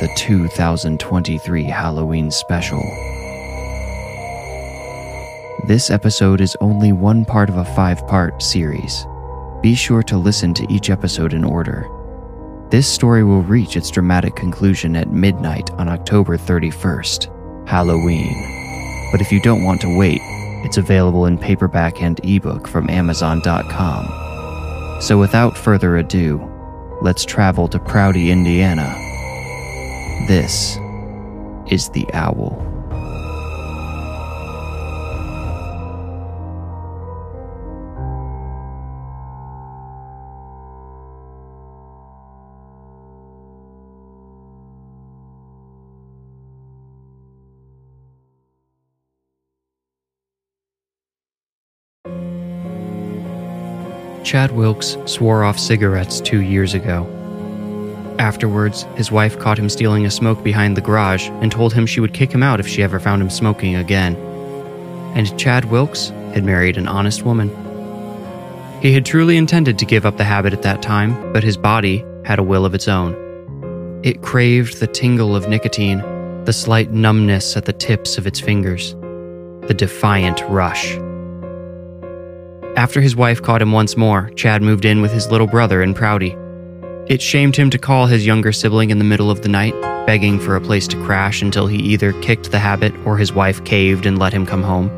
the 2023 Halloween special. This episode is only one part of a five part series. Be sure to listen to each episode in order. This story will reach its dramatic conclusion at midnight on October 31st, Halloween. But if you don't want to wait, it's available in paperback and ebook from Amazon.com. So without further ado, let's travel to Proudie, Indiana. This is The Owl. Chad Wilkes swore off cigarettes two years ago. Afterwards, his wife caught him stealing a smoke behind the garage and told him she would kick him out if she ever found him smoking again. And Chad Wilkes had married an honest woman. He had truly intended to give up the habit at that time, but his body had a will of its own. It craved the tingle of nicotine, the slight numbness at the tips of its fingers, the defiant rush. After his wife caught him once more, Chad moved in with his little brother in Proudie. It shamed him to call his younger sibling in the middle of the night, begging for a place to crash until he either kicked the habit or his wife caved and let him come home.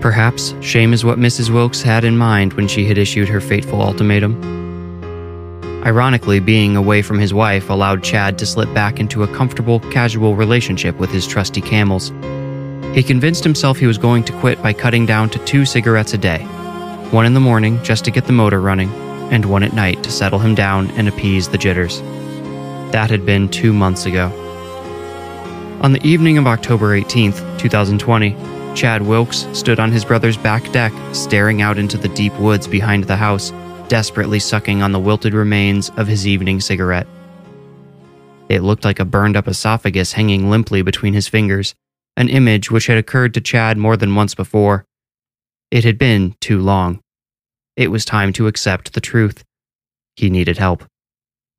Perhaps shame is what Mrs. Wilkes had in mind when she had issued her fateful ultimatum. Ironically, being away from his wife allowed Chad to slip back into a comfortable, casual relationship with his trusty camels. He convinced himself he was going to quit by cutting down to two cigarettes a day one in the morning just to get the motor running, and one at night to settle him down and appease the jitters. That had been two months ago. On the evening of October 18th, 2020, Chad Wilkes stood on his brother's back deck, staring out into the deep woods behind the house, desperately sucking on the wilted remains of his evening cigarette. It looked like a burned up esophagus hanging limply between his fingers, an image which had occurred to Chad more than once before. It had been too long. It was time to accept the truth. He needed help.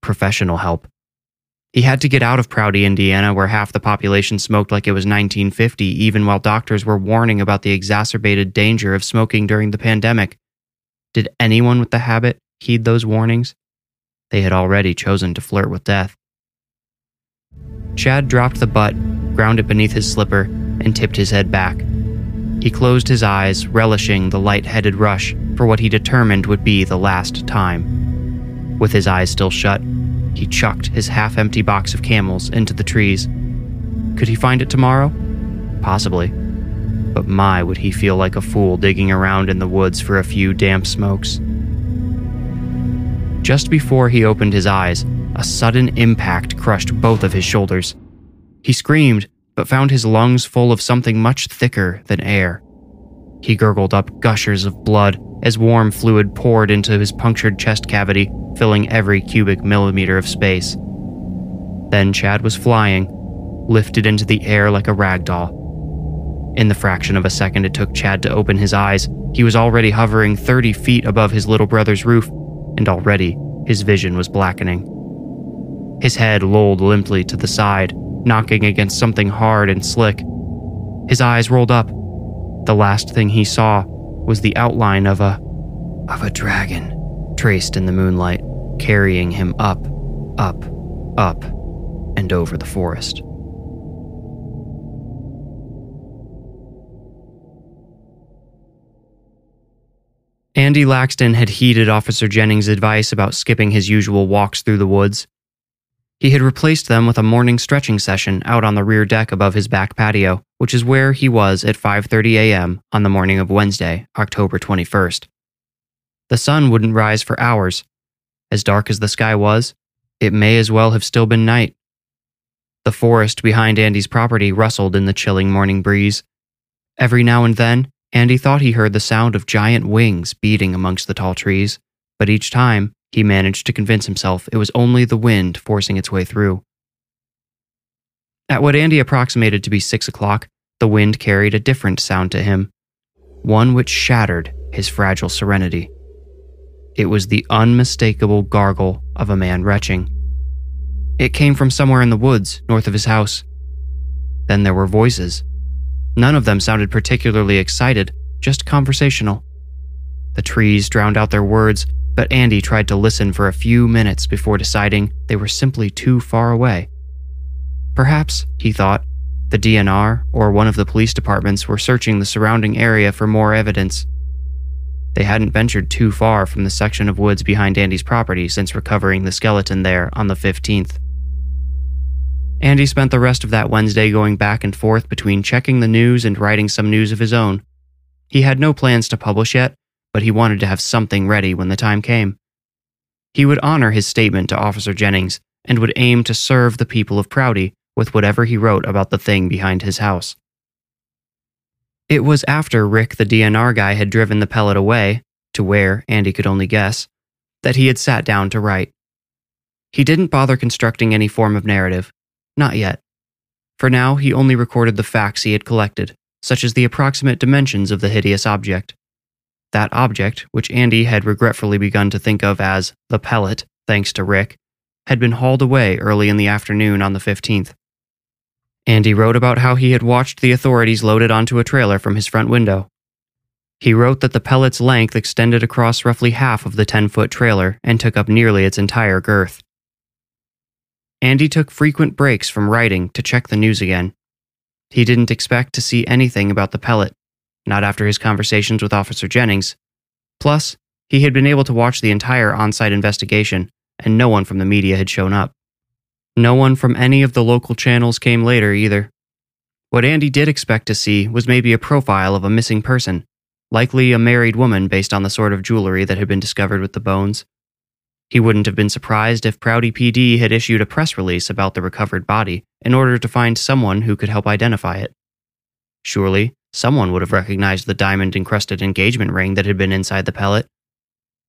Professional help. He had to get out of Proudie, Indiana, where half the population smoked like it was 1950, even while doctors were warning about the exacerbated danger of smoking during the pandemic. Did anyone with the habit heed those warnings? They had already chosen to flirt with death. Chad dropped the butt, ground it beneath his slipper, and tipped his head back. He closed his eyes, relishing the light-headed rush for what he determined would be the last time. With his eyes still shut, he chucked his half-empty box of camels into the trees. Could he find it tomorrow? Possibly. But my, would he feel like a fool digging around in the woods for a few damp smokes. Just before he opened his eyes, a sudden impact crushed both of his shoulders. He screamed, but found his lungs full of something much thicker than air. He gurgled up gushers of blood as warm fluid poured into his punctured chest cavity, filling every cubic millimeter of space. Then Chad was flying, lifted into the air like a rag doll. In the fraction of a second it took Chad to open his eyes, he was already hovering 30 feet above his little brother's roof, and already his vision was blackening. His head lolled limply to the side, knocking against something hard and slick. His eyes rolled up. The last thing he saw was the outline of a of a dragon traced in the moonlight, carrying him up, up, up, and over the forest. Andy Laxton had heeded Officer Jennings' advice about skipping his usual walks through the woods. He had replaced them with a morning stretching session out on the rear deck above his back patio, which is where he was at 5:30 a.m. on the morning of Wednesday, October 21st. The sun wouldn't rise for hours. As dark as the sky was, it may as well have still been night. The forest behind Andy's property rustled in the chilling morning breeze. Every now and then, Andy thought he heard the sound of giant wings beating amongst the tall trees, but each time he managed to convince himself it was only the wind forcing its way through. At what Andy approximated to be six o'clock, the wind carried a different sound to him, one which shattered his fragile serenity. It was the unmistakable gargle of a man retching. It came from somewhere in the woods north of his house. Then there were voices. None of them sounded particularly excited, just conversational. The trees drowned out their words, but Andy tried to listen for a few minutes before deciding they were simply too far away. Perhaps, he thought, the DNR or one of the police departments were searching the surrounding area for more evidence. They hadn't ventured too far from the section of woods behind Andy's property since recovering the skeleton there on the 15th. Andy spent the rest of that Wednesday going back and forth between checking the news and writing some news of his own. He had no plans to publish yet, but he wanted to have something ready when the time came. He would honor his statement to Officer Jennings and would aim to serve the people of Proudie with whatever he wrote about the thing behind his house. It was after Rick, the DNR guy, had driven the pellet away, to where, Andy could only guess, that he had sat down to write. He didn't bother constructing any form of narrative. Not yet. For now, he only recorded the facts he had collected, such as the approximate dimensions of the hideous object. That object, which Andy had regretfully begun to think of as the pellet, thanks to Rick, had been hauled away early in the afternoon on the 15th. Andy wrote about how he had watched the authorities load it onto a trailer from his front window. He wrote that the pellet's length extended across roughly half of the 10 foot trailer and took up nearly its entire girth. Andy took frequent breaks from writing to check the news again. He didn't expect to see anything about the pellet, not after his conversations with Officer Jennings. Plus, he had been able to watch the entire on site investigation, and no one from the media had shown up. No one from any of the local channels came later either. What Andy did expect to see was maybe a profile of a missing person, likely a married woman based on the sort of jewelry that had been discovered with the bones. He wouldn't have been surprised if Proudie PD had issued a press release about the recovered body in order to find someone who could help identify it. Surely, someone would have recognized the diamond encrusted engagement ring that had been inside the pellet.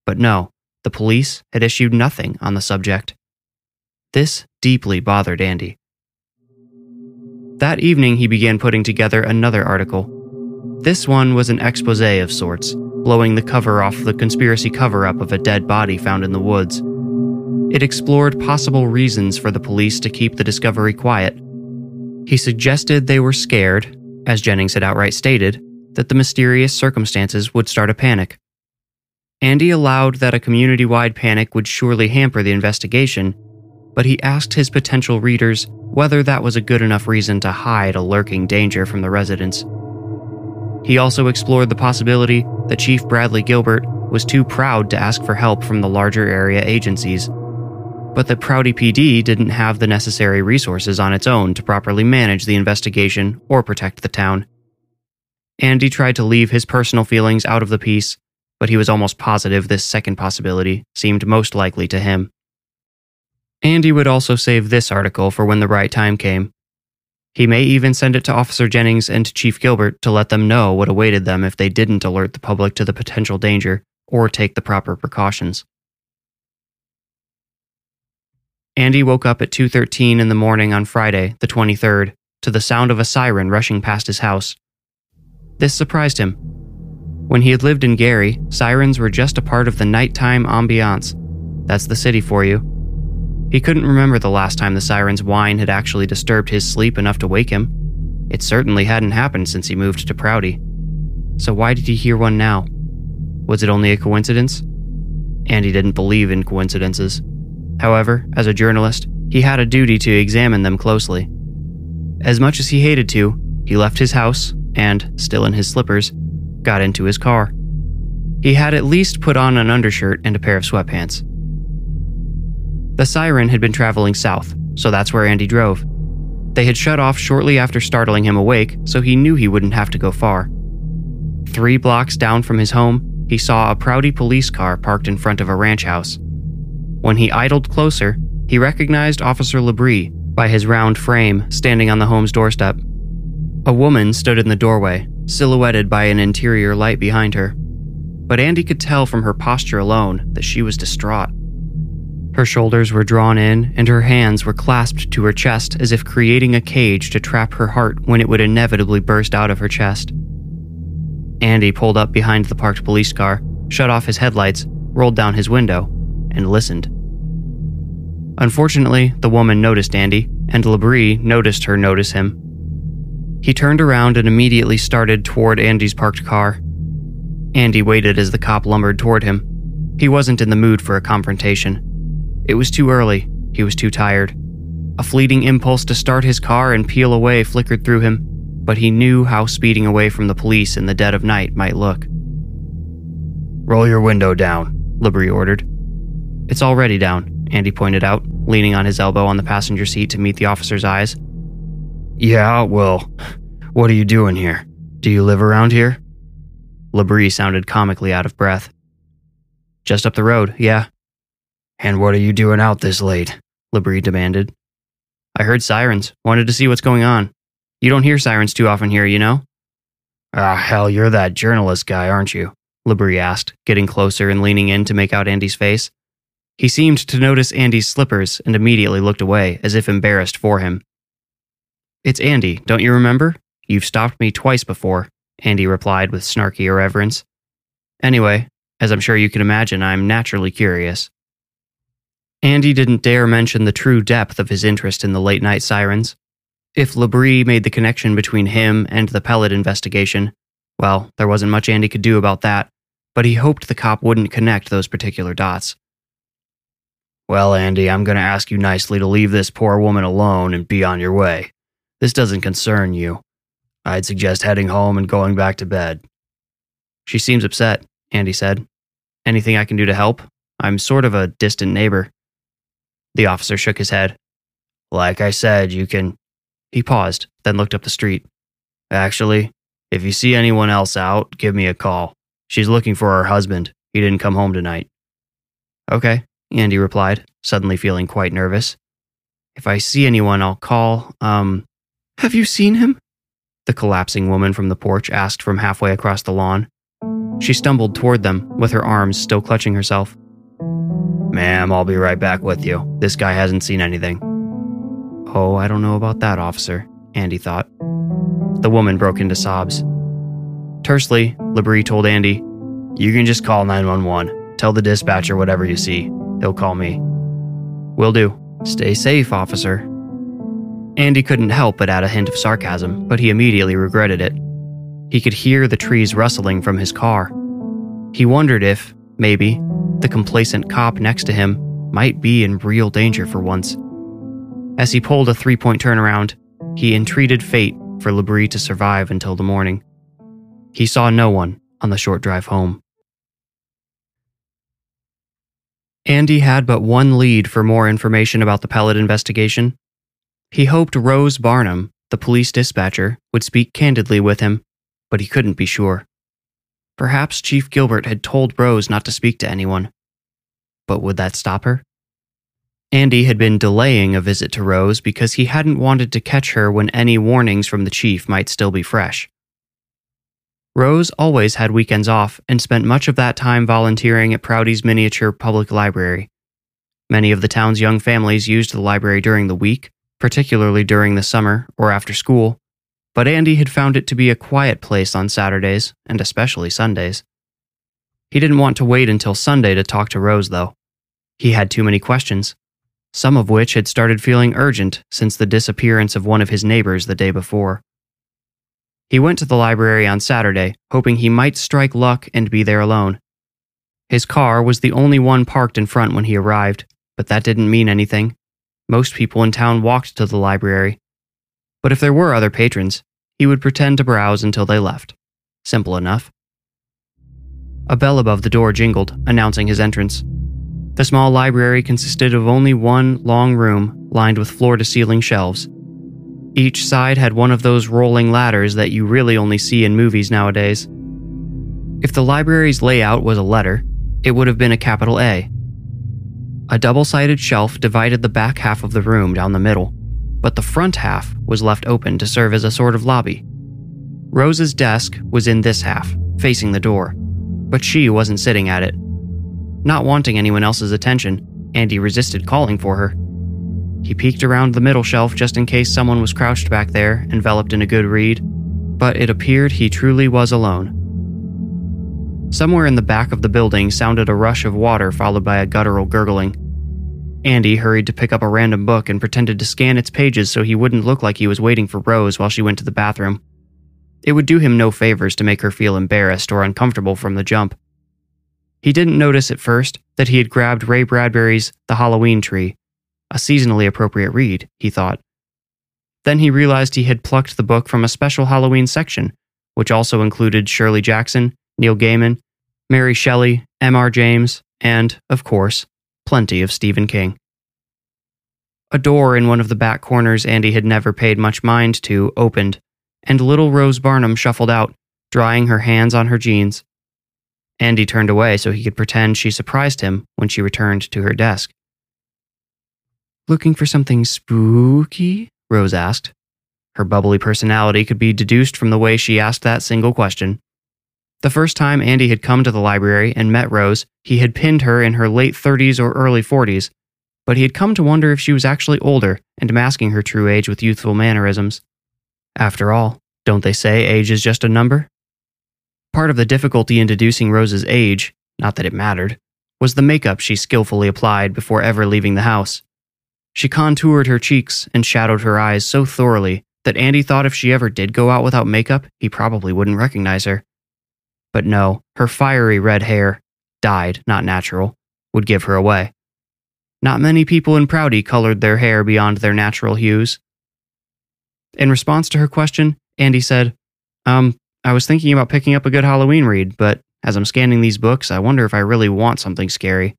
But no, the police had issued nothing on the subject. This deeply bothered Andy. That evening, he began putting together another article. This one was an expose of sorts, blowing the cover off the conspiracy cover up of a dead body found in the woods. It explored possible reasons for the police to keep the discovery quiet. He suggested they were scared, as Jennings had outright stated, that the mysterious circumstances would start a panic. Andy allowed that a community wide panic would surely hamper the investigation but he asked his potential readers whether that was a good enough reason to hide a lurking danger from the residents. He also explored the possibility that Chief Bradley Gilbert was too proud to ask for help from the larger area agencies, but the Proudie PD didn't have the necessary resources on its own to properly manage the investigation or protect the town. Andy tried to leave his personal feelings out of the piece, but he was almost positive this second possibility seemed most likely to him. Andy would also save this article for when the right time came. He may even send it to Officer Jennings and Chief Gilbert to let them know what awaited them if they didn't alert the public to the potential danger or take the proper precautions. Andy woke up at 2:13 in the morning on Friday, the 23rd, to the sound of a siren rushing past his house. This surprised him. When he had lived in Gary, sirens were just a part of the nighttime ambiance. That's the city for you. He couldn't remember the last time the siren's whine had actually disturbed his sleep enough to wake him. It certainly hadn't happened since he moved to Proudie. So why did he hear one now? Was it only a coincidence? Andy didn't believe in coincidences. However, as a journalist, he had a duty to examine them closely. As much as he hated to, he left his house and, still in his slippers, got into his car. He had at least put on an undershirt and a pair of sweatpants. The siren had been traveling south, so that's where Andy drove. They had shut off shortly after startling him awake, so he knew he wouldn't have to go far. Three blocks down from his home, he saw a Proudie police car parked in front of a ranch house. When he idled closer, he recognized Officer Labrie by his round frame standing on the home's doorstep. A woman stood in the doorway, silhouetted by an interior light behind her. But Andy could tell from her posture alone that she was distraught. Her shoulders were drawn in, and her hands were clasped to her chest as if creating a cage to trap her heart when it would inevitably burst out of her chest. Andy pulled up behind the parked police car, shut off his headlights, rolled down his window, and listened. Unfortunately, the woman noticed Andy, and Labrie noticed her notice him. He turned around and immediately started toward Andy's parked car. Andy waited as the cop lumbered toward him. He wasn't in the mood for a confrontation. It was too early, he was too tired. A fleeting impulse to start his car and peel away flickered through him, but he knew how speeding away from the police in the dead of night might look. Roll your window down, Labrie ordered. It's already down, Andy pointed out, leaning on his elbow on the passenger seat to meet the officer's eyes. Yeah, well, what are you doing here? Do you live around here? Labrie sounded comically out of breath. Just up the road, yeah. And what are you doing out this late? Labrie demanded. I heard sirens, wanted to see what's going on. You don't hear sirens too often here, you know? Ah, hell, you're that journalist guy, aren't you? Labrie asked, getting closer and leaning in to make out Andy's face. He seemed to notice Andy's slippers and immediately looked away, as if embarrassed for him. It's Andy, don't you remember? You've stopped me twice before, Andy replied with snarky irreverence. Anyway, as I'm sure you can imagine, I'm naturally curious. Andy didn't dare mention the true depth of his interest in the late night sirens. If Labrie made the connection between him and the pellet investigation, well, there wasn't much Andy could do about that, but he hoped the cop wouldn't connect those particular dots. Well, Andy, I'm going to ask you nicely to leave this poor woman alone and be on your way. This doesn't concern you. I'd suggest heading home and going back to bed. She seems upset, Andy said. Anything I can do to help? I'm sort of a distant neighbor. The officer shook his head. Like I said, you can. He paused, then looked up the street. Actually, if you see anyone else out, give me a call. She's looking for her husband. He didn't come home tonight. Okay, Andy replied, suddenly feeling quite nervous. If I see anyone, I'll call. Um, have you seen him? The collapsing woman from the porch asked from halfway across the lawn. She stumbled toward them, with her arms still clutching herself. Ma'am, I'll be right back with you. This guy hasn't seen anything. Oh, I don't know about that, officer, Andy thought. The woman broke into sobs. Tersely, Labrie told Andy, You can just call 911. Tell the dispatcher whatever you see. He'll call me. Will do. Stay safe, officer. Andy couldn't help but add a hint of sarcasm, but he immediately regretted it. He could hear the trees rustling from his car. He wondered if, maybe, the complacent cop next to him might be in real danger for once. As he pulled a three point turnaround, he entreated fate for Labrie to survive until the morning. He saw no one on the short drive home. Andy had but one lead for more information about the pellet investigation he hoped Rose Barnum, the police dispatcher, would speak candidly with him, but he couldn't be sure. Perhaps Chief Gilbert had told Rose not to speak to anyone. But would that stop her? Andy had been delaying a visit to Rose because he hadn't wanted to catch her when any warnings from the chief might still be fresh. Rose always had weekends off and spent much of that time volunteering at Proudie's miniature public library. Many of the town's young families used the library during the week, particularly during the summer or after school, but Andy had found it to be a quiet place on Saturdays and especially Sundays. He didn't want to wait until Sunday to talk to Rose, though. He had too many questions, some of which had started feeling urgent since the disappearance of one of his neighbors the day before. He went to the library on Saturday, hoping he might strike luck and be there alone. His car was the only one parked in front when he arrived, but that didn't mean anything. Most people in town walked to the library. But if there were other patrons, he would pretend to browse until they left. Simple enough. A bell above the door jingled, announcing his entrance. The small library consisted of only one long room lined with floor to ceiling shelves. Each side had one of those rolling ladders that you really only see in movies nowadays. If the library's layout was a letter, it would have been a capital A. A double sided shelf divided the back half of the room down the middle, but the front half was left open to serve as a sort of lobby. Rose's desk was in this half, facing the door, but she wasn't sitting at it. Not wanting anyone else's attention, Andy resisted calling for her. He peeked around the middle shelf just in case someone was crouched back there, enveloped in a good read, but it appeared he truly was alone. Somewhere in the back of the building sounded a rush of water followed by a guttural gurgling. Andy hurried to pick up a random book and pretended to scan its pages so he wouldn't look like he was waiting for Rose while she went to the bathroom. It would do him no favors to make her feel embarrassed or uncomfortable from the jump. He didn't notice at first that he had grabbed Ray Bradbury's The Halloween Tree, a seasonally appropriate read, he thought. Then he realized he had plucked the book from a special Halloween section, which also included Shirley Jackson, Neil Gaiman, Mary Shelley, M.R. James, and, of course, plenty of Stephen King. A door in one of the back corners Andy had never paid much mind to opened, and little Rose Barnum shuffled out, drying her hands on her jeans. Andy turned away so he could pretend she surprised him when she returned to her desk. Looking for something spooky? Rose asked. Her bubbly personality could be deduced from the way she asked that single question. The first time Andy had come to the library and met Rose, he had pinned her in her late 30s or early 40s, but he had come to wonder if she was actually older and masking her true age with youthful mannerisms. After all, don't they say age is just a number? Part of the difficulty in deducing Rose's age, not that it mattered, was the makeup she skillfully applied before ever leaving the house. She contoured her cheeks and shadowed her eyes so thoroughly that Andy thought if she ever did go out without makeup, he probably wouldn't recognize her. But no, her fiery red hair, dyed, not natural, would give her away. Not many people in Proudie colored their hair beyond their natural hues. In response to her question, Andy said, Um, I was thinking about picking up a good Halloween read, but as I'm scanning these books, I wonder if I really want something scary.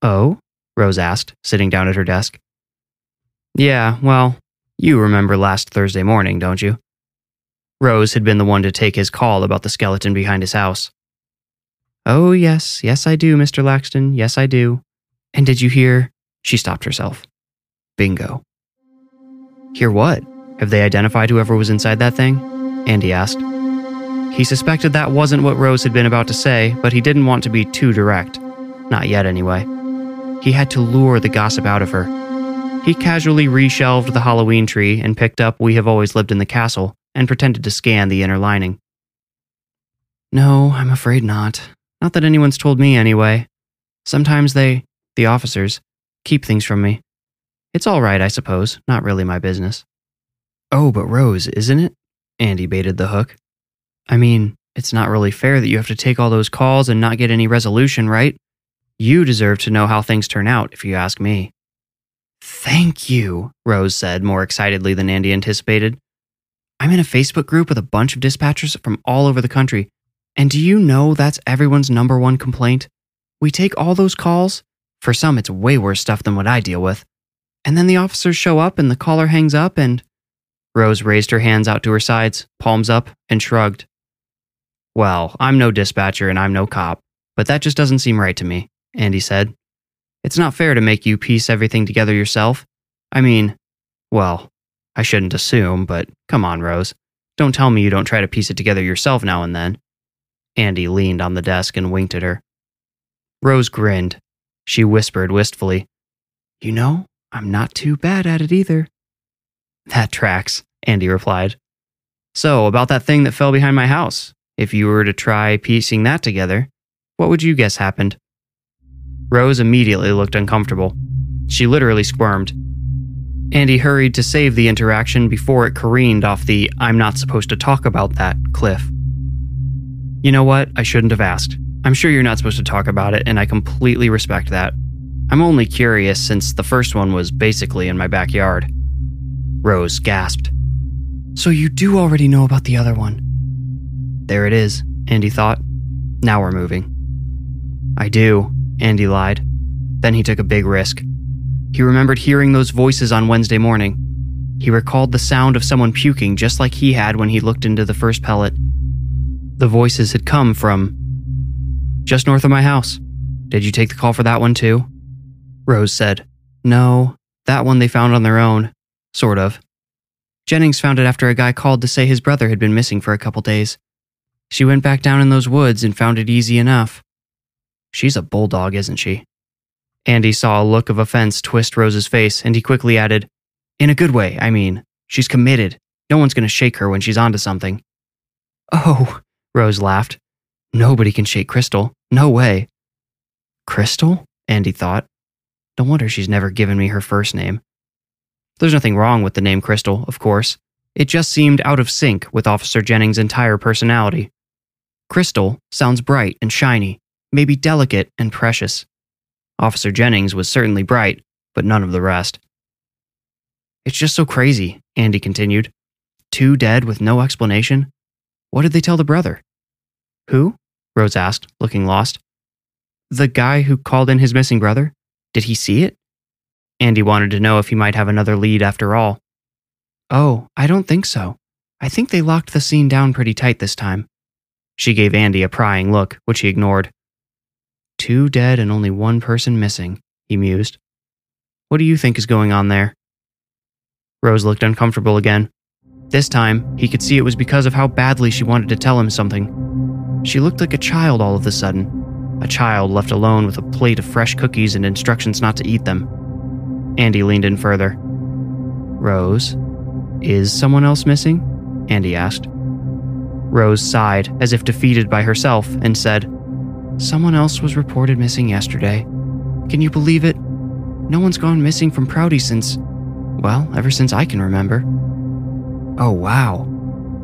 Oh? Rose asked, sitting down at her desk. Yeah, well, you remember last Thursday morning, don't you? Rose had been the one to take his call about the skeleton behind his house. Oh, yes, yes, I do, Mr. Laxton, yes, I do. And did you hear? She stopped herself. Bingo. Hear what? Have they identified whoever was inside that thing? Andy asked. He suspected that wasn't what Rose had been about to say, but he didn't want to be too direct. Not yet, anyway. He had to lure the gossip out of her. He casually reshelved the Halloween tree and picked up We Have Always Lived in the Castle and pretended to scan the inner lining. No, I'm afraid not. Not that anyone's told me, anyway. Sometimes they, the officers, keep things from me. It's all right, I suppose. Not really my business. Oh, but Rose, isn't it? Andy baited the hook. I mean, it's not really fair that you have to take all those calls and not get any resolution, right? You deserve to know how things turn out, if you ask me. Thank you, Rose said more excitedly than Andy anticipated. I'm in a Facebook group with a bunch of dispatchers from all over the country. And do you know that's everyone's number one complaint? We take all those calls. For some, it's way worse stuff than what I deal with. And then the officers show up and the caller hangs up and. Rose raised her hands out to her sides, palms up, and shrugged. Well, I'm no dispatcher and I'm no cop, but that just doesn't seem right to me, Andy said. It's not fair to make you piece everything together yourself. I mean, well, I shouldn't assume, but come on, Rose. Don't tell me you don't try to piece it together yourself now and then. Andy leaned on the desk and winked at her. Rose grinned. She whispered wistfully, You know, I'm not too bad at it either. That tracks, Andy replied. So, about that thing that fell behind my house. If you were to try piecing that together, what would you guess happened? Rose immediately looked uncomfortable. She literally squirmed. Andy hurried to save the interaction before it careened off the I'm not supposed to talk about that cliff. You know what? I shouldn't have asked. I'm sure you're not supposed to talk about it, and I completely respect that. I'm only curious since the first one was basically in my backyard. Rose gasped. So you do already know about the other one? There it is, Andy thought. Now we're moving. I do, Andy lied. Then he took a big risk. He remembered hearing those voices on Wednesday morning. He recalled the sound of someone puking just like he had when he looked into the first pellet. The voices had come from just north of my house. Did you take the call for that one too? Rose said. No, that one they found on their own. Sort of. Jennings found it after a guy called to say his brother had been missing for a couple days. She went back down in those woods and found it easy enough. She's a bulldog, isn't she? Andy saw a look of offense twist Rose's face, and he quickly added, In a good way, I mean. She's committed. No one's going to shake her when she's onto something. Oh, Rose laughed. Nobody can shake Crystal. No way. Crystal? Andy thought. No wonder she's never given me her first name. There's nothing wrong with the name Crystal, of course. It just seemed out of sync with Officer Jennings' entire personality. Crystal sounds bright and shiny, maybe delicate and precious. Officer Jennings was certainly bright, but none of the rest. It's just so crazy, Andy continued. Two dead with no explanation? What did they tell the brother? Who? Rose asked, looking lost. The guy who called in his missing brother? Did he see it? Andy wanted to know if he might have another lead after all. Oh, I don't think so. I think they locked the scene down pretty tight this time. She gave Andy a prying look, which he ignored. Two dead and only one person missing, he mused. What do you think is going on there? Rose looked uncomfortable again. This time, he could see it was because of how badly she wanted to tell him something. She looked like a child all of a sudden, a child left alone with a plate of fresh cookies and instructions not to eat them. Andy leaned in further. Rose, is someone else missing? Andy asked. Rose sighed, as if defeated by herself, and said, Someone else was reported missing yesterday. Can you believe it? No one's gone missing from Proudie since, well, ever since I can remember. Oh, wow.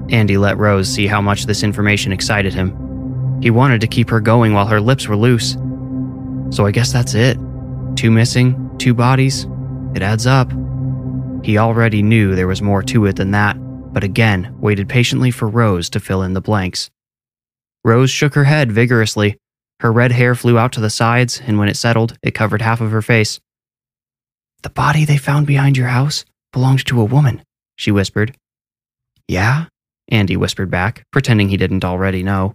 Andy let Rose see how much this information excited him. He wanted to keep her going while her lips were loose. So I guess that's it. Two missing, two bodies. It adds up. He already knew there was more to it than that, but again waited patiently for Rose to fill in the blanks. Rose shook her head vigorously, her red hair flew out to the sides, and when it settled, it covered half of her face. The body they found behind your house belonged to a woman, she whispered. Yeah? Andy whispered back, pretending he didn't already know.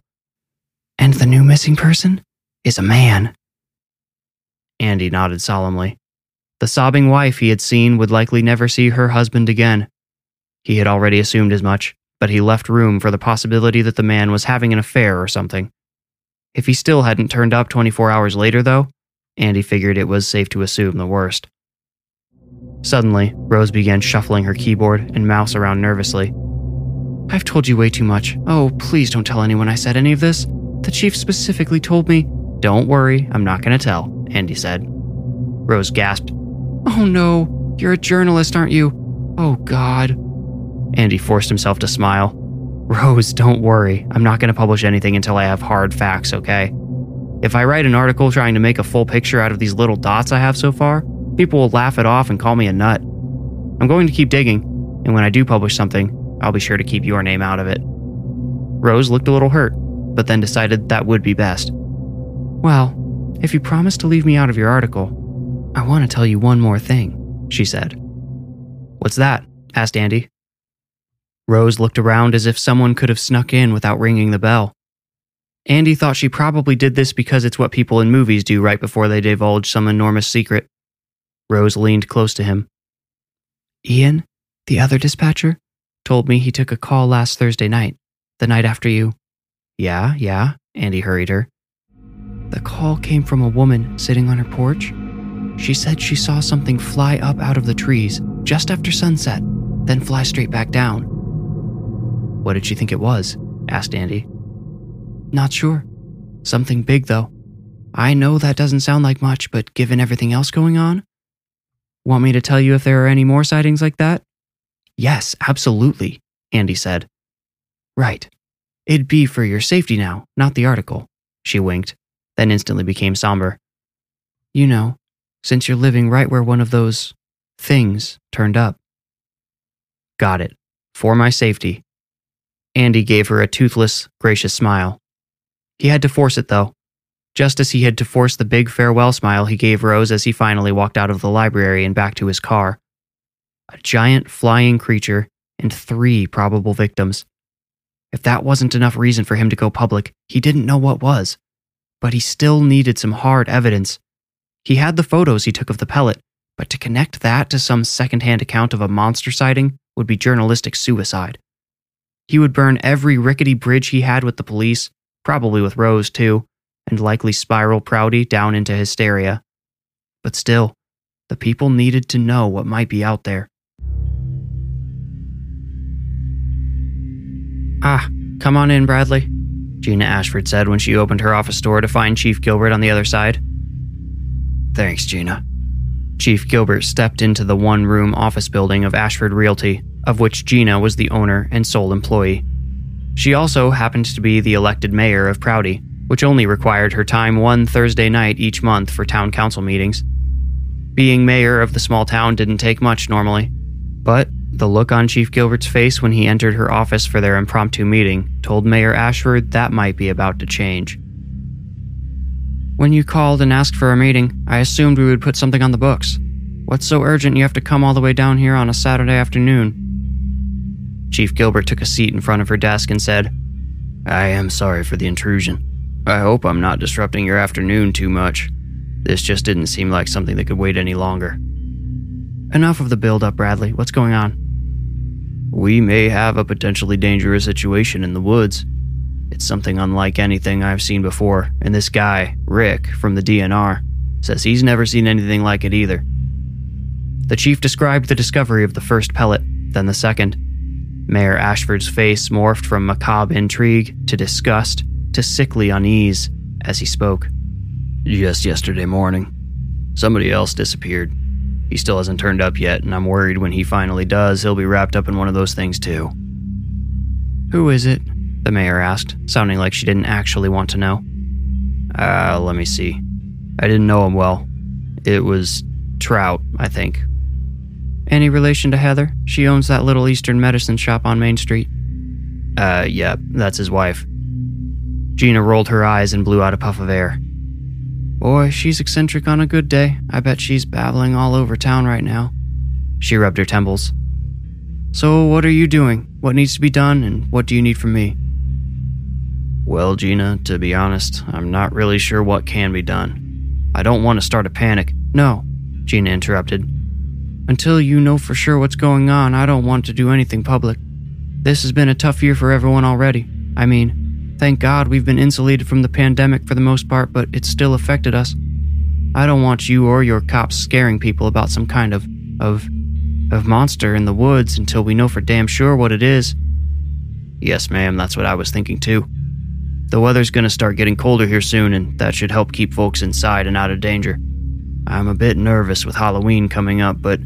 And the new missing person is a man. Andy nodded solemnly. The sobbing wife he had seen would likely never see her husband again. He had already assumed as much, but he left room for the possibility that the man was having an affair or something. If he still hadn't turned up 24 hours later, though, Andy figured it was safe to assume the worst. Suddenly, Rose began shuffling her keyboard and mouse around nervously. I've told you way too much. Oh, please don't tell anyone I said any of this. The chief specifically told me. Don't worry, I'm not going to tell, Andy said. Rose gasped. Oh no, you're a journalist, aren't you? Oh god. Andy forced himself to smile. Rose, don't worry. I'm not going to publish anything until I have hard facts, okay? If I write an article trying to make a full picture out of these little dots I have so far, people will laugh it off and call me a nut. I'm going to keep digging, and when I do publish something, I'll be sure to keep your name out of it. Rose looked a little hurt, but then decided that would be best. Well, if you promise to leave me out of your article, I want to tell you one more thing, she said. What's that? asked Andy. Rose looked around as if someone could have snuck in without ringing the bell. Andy thought she probably did this because it's what people in movies do right before they divulge some enormous secret. Rose leaned close to him. Ian, the other dispatcher, told me he took a call last Thursday night, the night after you. Yeah, yeah, Andy hurried her. The call came from a woman sitting on her porch. She said she saw something fly up out of the trees just after sunset, then fly straight back down. What did she think it was? asked Andy. Not sure. Something big, though. I know that doesn't sound like much, but given everything else going on? Want me to tell you if there are any more sightings like that? Yes, absolutely, Andy said. Right. It'd be for your safety now, not the article. She winked, then instantly became somber. You know, since you're living right where one of those things turned up. Got it. For my safety, Andy gave her a toothless, gracious smile. He had to force it, though, just as he had to force the big farewell smile he gave Rose as he finally walked out of the library and back to his car. A giant flying creature and three probable victims. If that wasn't enough reason for him to go public, he didn't know what was. But he still needed some hard evidence. He had the photos he took of the pellet, but to connect that to some secondhand account of a monster sighting would be journalistic suicide. He would burn every rickety bridge he had with the police, probably with Rose too, and likely spiral Proudie down into hysteria. But still, the people needed to know what might be out there. Ah, come on in, Bradley, Gina Ashford said when she opened her office door to find Chief Gilbert on the other side. Thanks, Gina. Chief Gilbert stepped into the one room office building of Ashford Realty, of which Gina was the owner and sole employee. She also happened to be the elected mayor of Proudie, which only required her time one Thursday night each month for town council meetings. Being mayor of the small town didn't take much normally, but the look on Chief Gilbert's face when he entered her office for their impromptu meeting told Mayor Ashford that might be about to change. When you called and asked for a meeting, I assumed we would put something on the books. What's so urgent you have to come all the way down here on a Saturday afternoon? Chief Gilbert took a seat in front of her desk and said, I am sorry for the intrusion. I hope I'm not disrupting your afternoon too much. This just didn't seem like something that could wait any longer. Enough of the build up, Bradley. What's going on? We may have a potentially dangerous situation in the woods. It's something unlike anything I've seen before, and this guy, Rick, from the DNR, says he's never seen anything like it either. The chief described the discovery of the first pellet, then the second. Mayor Ashford's face morphed from macabre intrigue to disgust to sickly unease as he spoke. Just yesterday morning, somebody else disappeared. He still hasn't turned up yet, and I'm worried when he finally does, he'll be wrapped up in one of those things too. Who is it? The mayor asked, sounding like she didn't actually want to know. Uh, let me see. I didn't know him well. It was Trout, I think. Any relation to Heather? She owns that little Eastern medicine shop on Main Street. Uh, yeah, that's his wife. Gina rolled her eyes and blew out a puff of air. Boy, she's eccentric on a good day. I bet she's babbling all over town right now. She rubbed her temples. So, what are you doing? What needs to be done, and what do you need from me? Well, Gina, to be honest, I'm not really sure what can be done. I don't want to start a panic. No, Gina interrupted. Until you know for sure what's going on, I don't want to do anything public. This has been a tough year for everyone already. I mean, Thank God we've been insulated from the pandemic for the most part, but it's still affected us. I don't want you or your cops scaring people about some kind of of of monster in the woods until we know for damn sure what it is. Yes, ma'am, that's what I was thinking too. The weather's gonna start getting colder here soon, and that should help keep folks inside and out of danger. I'm a bit nervous with Halloween coming up, but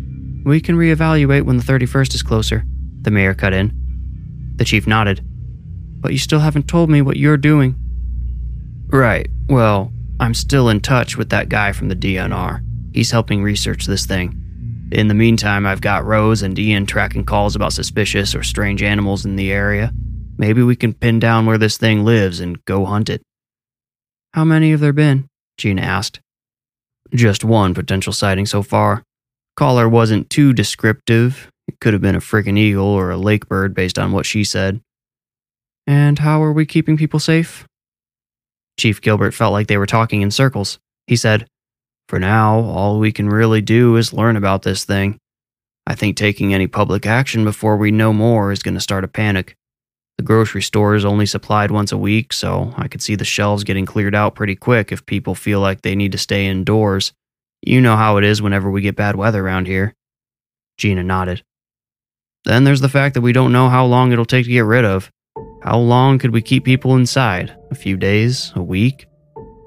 we can reevaluate when the 31st is closer, the mayor cut in. The chief nodded but you still haven't told me what you're doing. Right. Well, I'm still in touch with that guy from the DNR. He's helping research this thing. In the meantime, I've got Rose and Ian tracking calls about suspicious or strange animals in the area. Maybe we can pin down where this thing lives and go hunt it. How many have there been? Gina asked. Just one potential sighting so far. Caller wasn't too descriptive. It could have been a friggin' eagle or a lake bird based on what she said. And how are we keeping people safe? Chief Gilbert felt like they were talking in circles. He said, For now, all we can really do is learn about this thing. I think taking any public action before we know more is going to start a panic. The grocery store is only supplied once a week, so I could see the shelves getting cleared out pretty quick if people feel like they need to stay indoors. You know how it is whenever we get bad weather around here. Gina nodded. Then there's the fact that we don't know how long it'll take to get rid of. How long could we keep people inside? A few days? A week?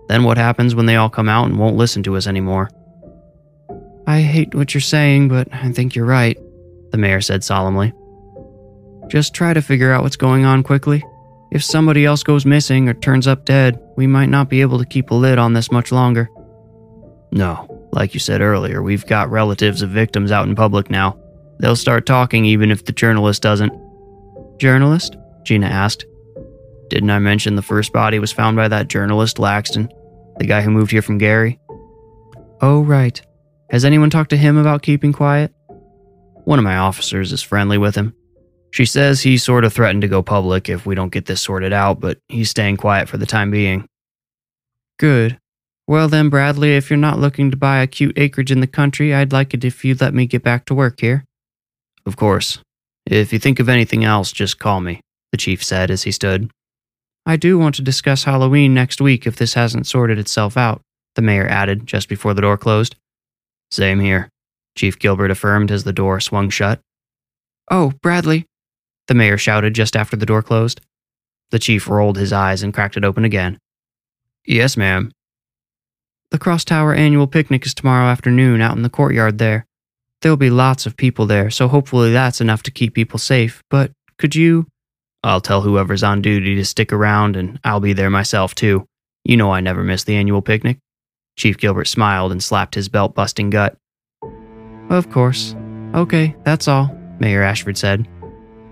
Then what happens when they all come out and won't listen to us anymore? I hate what you're saying, but I think you're right, the mayor said solemnly. Just try to figure out what's going on quickly. If somebody else goes missing or turns up dead, we might not be able to keep a lid on this much longer. No, like you said earlier, we've got relatives of victims out in public now. They'll start talking even if the journalist doesn't. Journalist? Gina asked. Didn't I mention the first body was found by that journalist, Laxton, the guy who moved here from Gary? Oh, right. Has anyone talked to him about keeping quiet? One of my officers is friendly with him. She says he sort of threatened to go public if we don't get this sorted out, but he's staying quiet for the time being. Good. Well, then, Bradley, if you're not looking to buy a cute acreage in the country, I'd like it if you'd let me get back to work here. Of course. If you think of anything else, just call me, the chief said as he stood. I do want to discuss Halloween next week if this hasn't sorted itself out, the mayor added just before the door closed. Same here, Chief Gilbert affirmed as the door swung shut. Oh, Bradley, the mayor shouted just after the door closed. The chief rolled his eyes and cracked it open again. Yes, ma'am. The Cross Tower annual picnic is tomorrow afternoon out in the courtyard there. There'll be lots of people there, so hopefully that's enough to keep people safe. But could you? I'll tell whoever's on duty to stick around, and I'll be there myself, too. You know I never miss the annual picnic. Chief Gilbert smiled and slapped his belt busting gut. Of course. Okay, that's all, Mayor Ashford said.